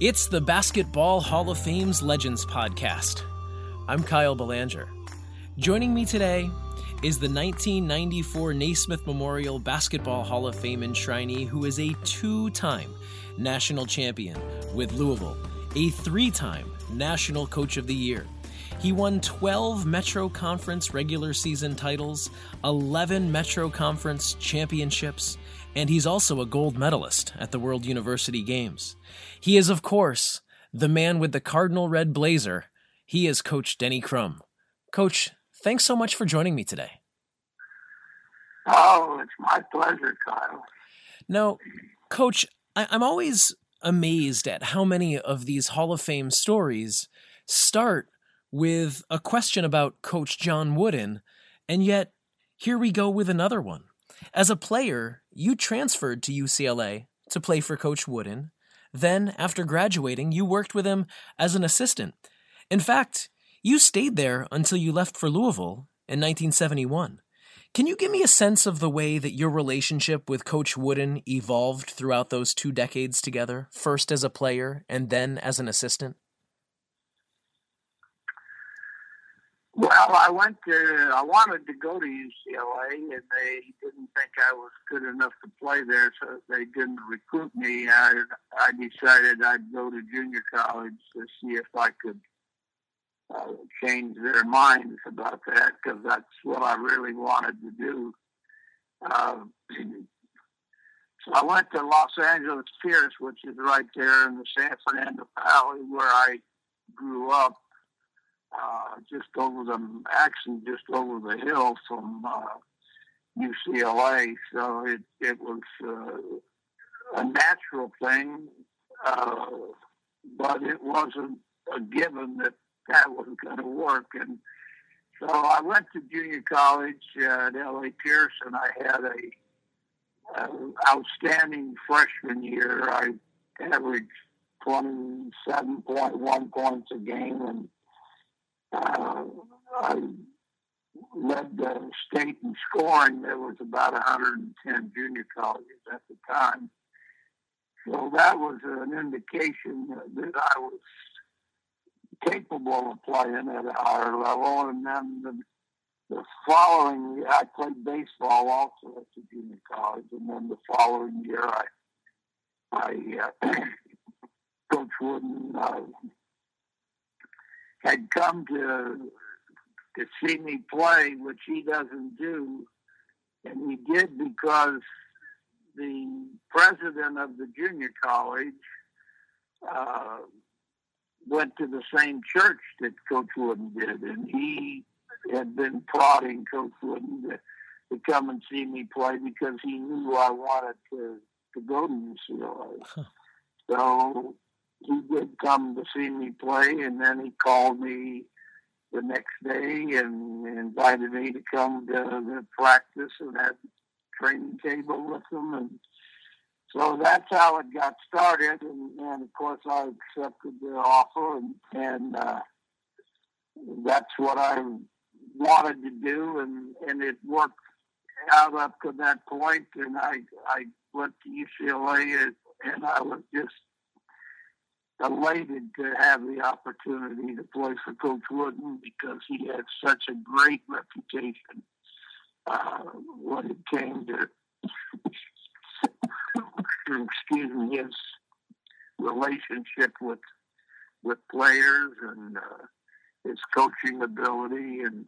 It's the Basketball Hall of Fame's Legends podcast. I'm Kyle Belanger. Joining me today is the 1994 Naismith Memorial Basketball Hall of Fame enshrinee who is a two time national champion with Louisville, a three time National Coach of the Year. He won 12 Metro Conference regular season titles, 11 Metro Conference championships, and he's also a gold medalist at the World University Games. He is, of course, the man with the cardinal red blazer. He is Coach Denny Crum. Coach, thanks so much for joining me today. Oh, it's my pleasure, Kyle. Now, Coach, I- I'm always amazed at how many of these Hall of Fame stories start with a question about Coach John Wooden, and yet here we go with another one. As a player, you transferred to UCLA to play for Coach Wooden. Then, after graduating, you worked with him as an assistant. In fact, you stayed there until you left for Louisville in 1971. Can you give me a sense of the way that your relationship with Coach Wooden evolved throughout those two decades together, first as a player and then as an assistant? Well, I went to, I wanted to go to UCLA, and they didn't think I was good enough to play there, so they didn't recruit me. I, I decided I'd go to junior college to see if I could uh, change their minds about that, because that's what I really wanted to do. Uh, so I went to Los Angeles Pierce, which is right there in the San Fernando Valley where I grew up uh, just over the actually just over the hill from uh, UCLA. So it it was uh, a natural thing, uh, but it wasn't a given that that was going to work. And so I went to junior college at LA Pierce, and I had a, a outstanding freshman year. I averaged twenty seven point one points a game and uh, I led the state in scoring. There was about 110 junior colleges at the time. So that was an indication that I was capable of playing at a higher level. And then the, the following year, I played baseball also at the junior college. And then the following year, I, I uh, Coach Wooden uh, had come to to see me play, which he doesn't do, and he did because the president of the junior college uh, went to the same church that Coach Wooden did, and he had been prodding Coach Wooden to, to come and see me play because he knew I wanted to to go to UCLA. Huh. So he did come to see me play, and then he called me the next day and invited me to come to the practice and had training table with him, and so that's how it got started. And, and of course, I accepted the offer, and, and uh, that's what I wanted to do, and and it worked out up to that point, and I I went to UCLA, and, and I was just elated to have the opportunity to play for Coach Wooden because he had such a great reputation uh, when it came to, excuse me, his relationship with with players and uh, his coaching ability, and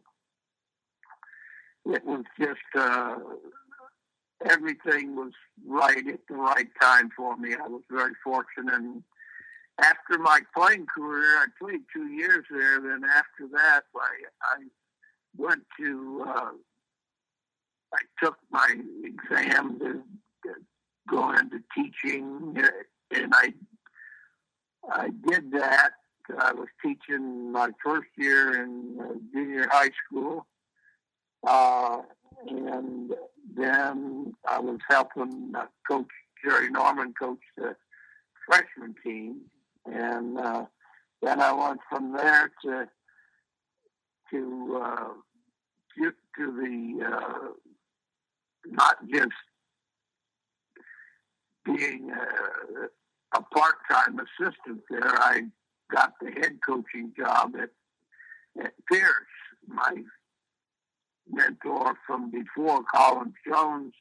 it was just uh, everything was right at the right time for me. I was very fortunate. And, after my playing career, I played two years there. Then after that, I, I went to, uh, I took my exam to, to go into teaching, uh, and I, I did that. I was teaching my first year in uh, junior high school, uh, and then I was helping uh, Coach Jerry Norman coach the freshman team and uh, then I went from there to to uh, to, to the uh, not just being a, a part-time assistant there. I got the head coaching job at, at Pierce. My mentor from before, Colin Jones,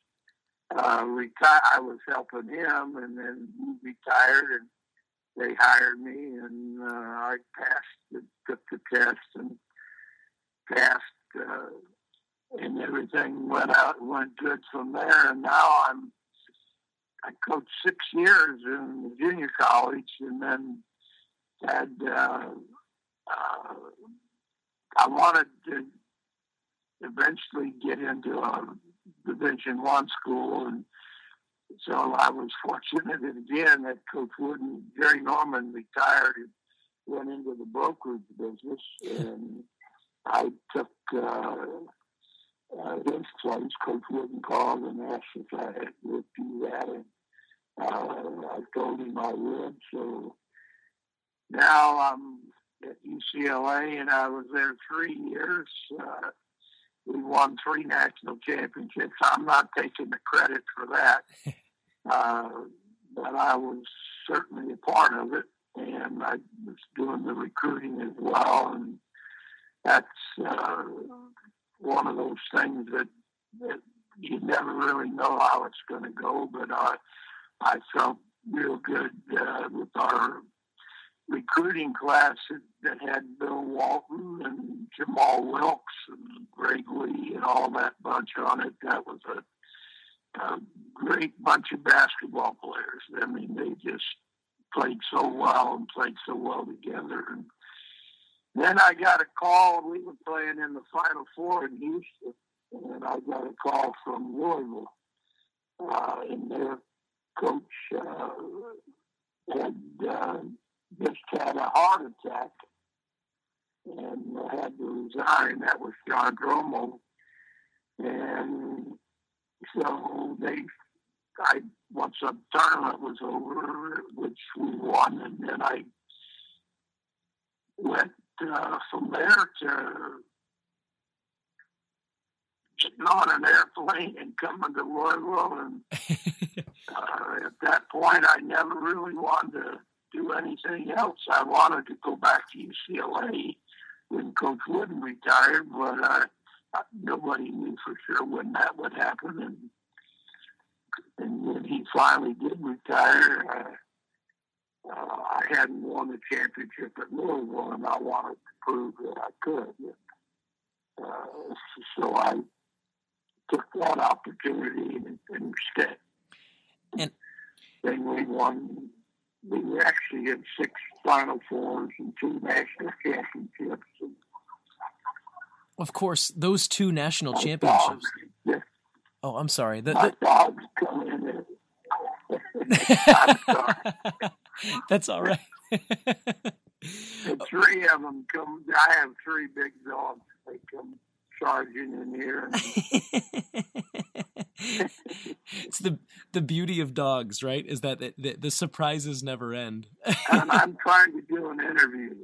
uh, retired. I was helping him, and then he retired, and they hired me, and uh, I passed, the, took the test, and passed, uh, and everything went out, went good from there. And now I'm, I coached six years in junior college, and then had, uh, uh, I wanted to eventually get into a Division One school, and so I was fortunate again that Coach Wooden, Jerry Norman retired and went into the brokerage business, and I took uh, uh, his place. Coach Wooden called and asked if I would do that, and uh, I told him I would. So now I'm at UCLA, and I was there three years. Uh, we won three national championships. I'm not taking the credit for that, uh, but I was certainly a part of it, and I was doing the recruiting as well. And that's uh, one of those things that, that you never really know how it's going to go. But I, I felt real good uh, with our recruiting class that, had Bill Walton and Jamal Wilkes and Greg Lee and all that bunch on it. That was a, a great bunch of basketball players. I mean, they just played so well and played so well together. And then I got a call. We were playing in the Final Four in Houston, and I got a call from Louisville, uh, and their coach uh, had. Uh, just had a heart attack and had to resign. That was John Dromo. And so they, I once the tournament was over, which we won, and then I went uh, from there to getting on an airplane and coming to Louisville. And uh, at that point, I never really wanted to do anything else. I wanted to go back to UCLA when Coach Wooden retired, but uh, nobody knew for sure when that would happen. And, and when he finally did retire, uh, uh, I hadn't won a championship at Louisville, and I wanted to prove that I could. Uh, so I took that opportunity and, and stayed. And then we won we were actually in six Final Fours and two national championships. Of course, those two national championships. yeah. Oh, I'm sorry. The, the... dogs come in. That's all right. three of them come. I have three big dogs. They come charging in here. it's the the beauty of dogs, right? Is that the, the surprises never end. and I'm trying to do an interview.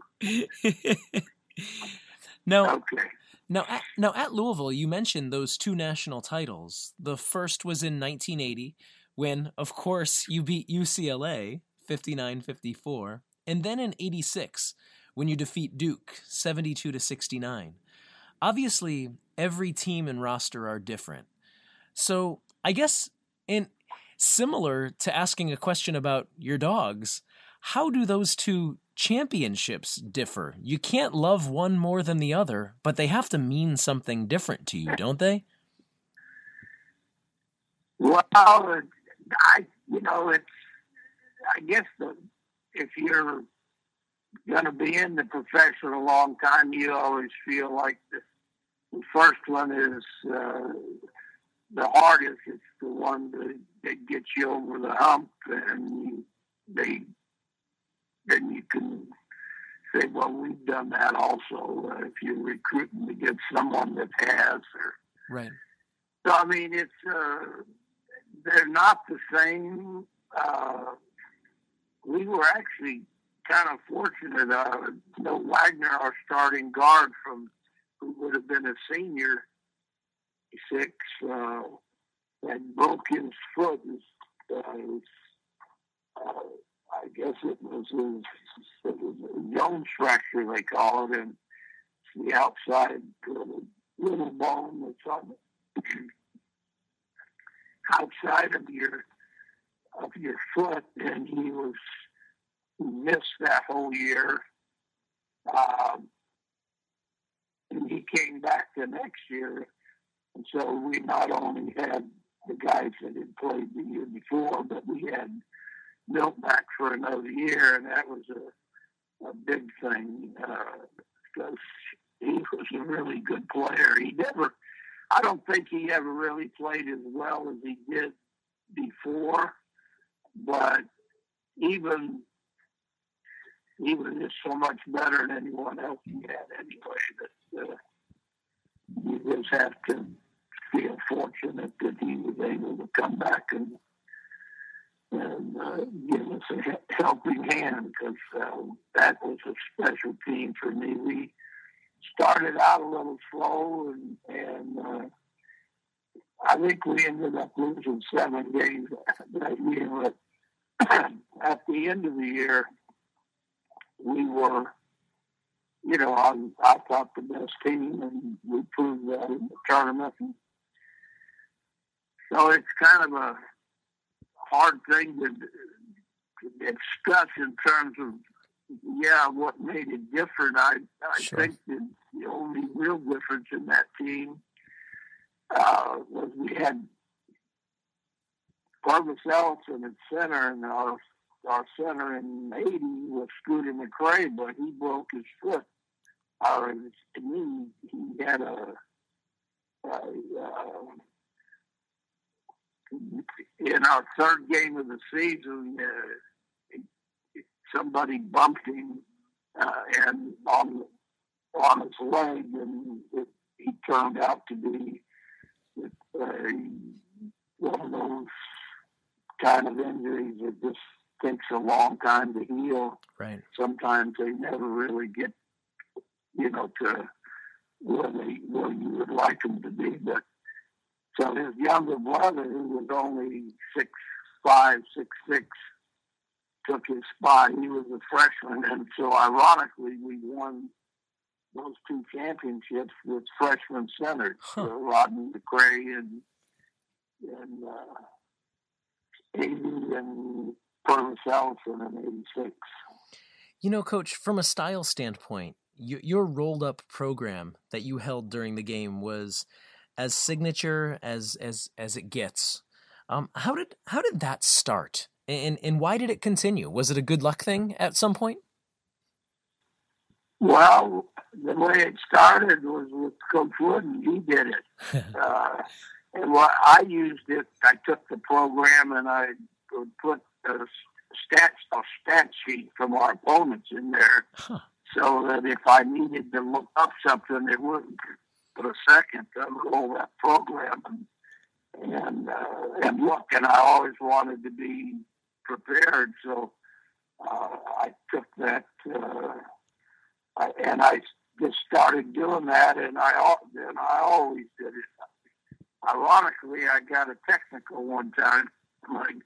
no. Okay. Now, at, now at Louisville, you mentioned those two national titles. The first was in 1980, when, of course, you beat UCLA 59-54, and then in 86, when you defeat Duke 72 to 69. Obviously, every team and roster are different. So I guess in similar to asking a question about your dogs, how do those two championships differ? You can't love one more than the other, but they have to mean something different to you, don't they? Well, I you know it's I guess the, if you're going to be in the profession a long time, you always feel like the, the first one is uh, the hardest. It's the one that, that gets you over the hump, and they then you can say, well, we've done that also. Uh, if you're recruiting to get someone that has, or right. So I mean, it's uh, they're not the same. Uh, we were actually kind of fortunate. Uh, you know, Wagner, our starting guard from who would have been a senior six uh, and broke his foot. uh, uh, I guess it was his, it was a Jones fracture they call it, and the outside little, bone that's on the outside of your of your foot, and he was missed that whole year. Um, and he came back the next year, and so we not only had the guys that had played the year before, but we had Milt back for another year, and that was a, a big thing uh, because he was a really good player. He never, I don't think he ever really played as well as he did before, but even he was just so much better than anyone else he had anyway that uh, you just have to feel fortunate that he was able to come back and and uh, give us a helping hand because uh, that was a special team for me. We started out a little slow and and uh, I think we ended up losing seven games that year. But at the end of the year, we were, you know, I, I thought the best team, and we proved that in the tournament. So it's kind of a hard thing to, to discuss in terms of, yeah, what made it different. I, I sure. think the, the only real difference in that team uh, was we had Pervis Ellison at center, and our our center in '80 was Scooter McCray, but he broke his foot or his knee. He had a, a uh, in our third game of the season, uh, somebody bumped him uh, and on on his leg, and it, he turned out to be uh, one of those kind of injuries that just takes a long time to heal. Right. Sometimes they never really get, you know, to where they where you would like them to be. But so his younger brother, who was only six five, six six, took his spot. He was a freshman, and so ironically, we won those two championships with freshman centers, huh. uh, Rodney McCray and and uh, 80 and Pervis Ellison in 86. You know, Coach, from a style standpoint, your rolled up program that you held during the game was as signature as as as it gets. Um, how did how did that start, and and why did it continue? Was it a good luck thing at some point? Well, the way it started was with Coach Wood, and He did it, uh, and what I used it. I took the program and I would put a stat a stat sheet from our opponents in there, huh. so that if I needed to look up something, it wouldn't for a second to roll that program and and, uh, and look. And I always wanted to be prepared, so uh, I took that uh, I, and I just started doing that, and I and I always did it. Ironically, I got a technical one time. Like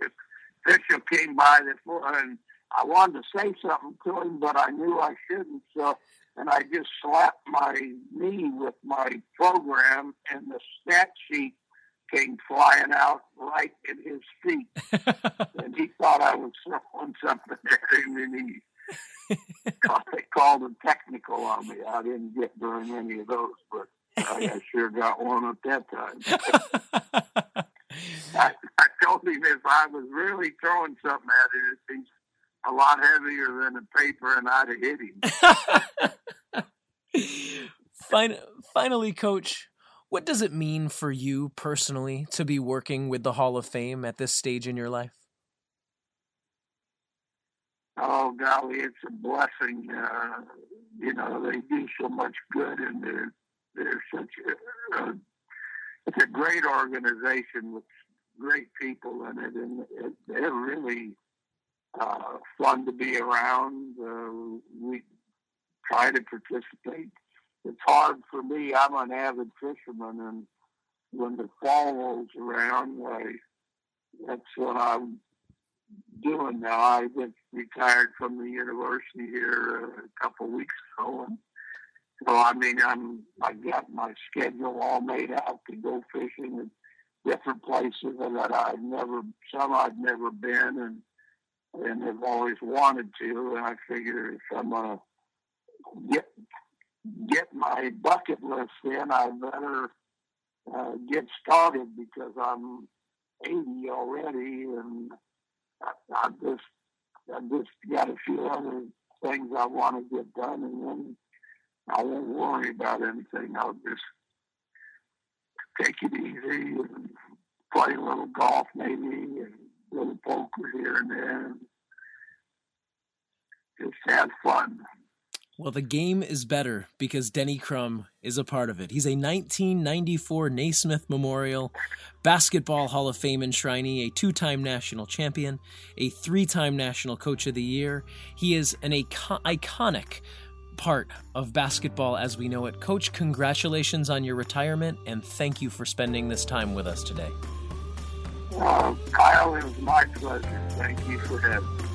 official came by the and I wanted to say something to him, but I knew I shouldn't. So and I just slapped my knee with my program, and the stat sheet came flying out right at his feet. and he thought I was throwing something at him, and he they called him technical on me. I didn't get during any of those, but I, I sure got one at that time. I, I told him if I was really throwing something at it, it'd be a lot heavier than a paper, and I'd have hit him. Fin- finally, Coach, what does it mean for you personally to be working with the Hall of Fame at this stage in your life? Oh golly, it's a blessing. Uh, you know, they do so much good, and they're they're such a, a it's a great organization with great people in it, and it, they're really uh, fun to be around. Uh, we try to participate. It's hard for me. I'm an avid fisherman, and when the fall rolls around, I, that's what I'm doing now. I just retired from the university here a couple of weeks ago, and so I mean, I'm I got my schedule all made out to go fishing in different places that I've never, some I've never been, and and have always wanted to. And I figure if I'm gonna get get my bucket list in, I better uh, get started because I'm 80 already, and I, I just I just got a few other things I want to get done, and then I won't worry about anything. I'll just take it easy and play a little golf maybe and little poker here and there. Just have fun. Well, the game is better because Denny Crum is a part of it. He's a 1994 Naismith Memorial Basketball Hall of Fame enshrinee, a two time national champion, a three time National Coach of the Year. He is an iconic part of basketball as we know it. Coach, congratulations on your retirement and thank you for spending this time with us today. Well, Kyle, it was my pleasure. Thank you for having me.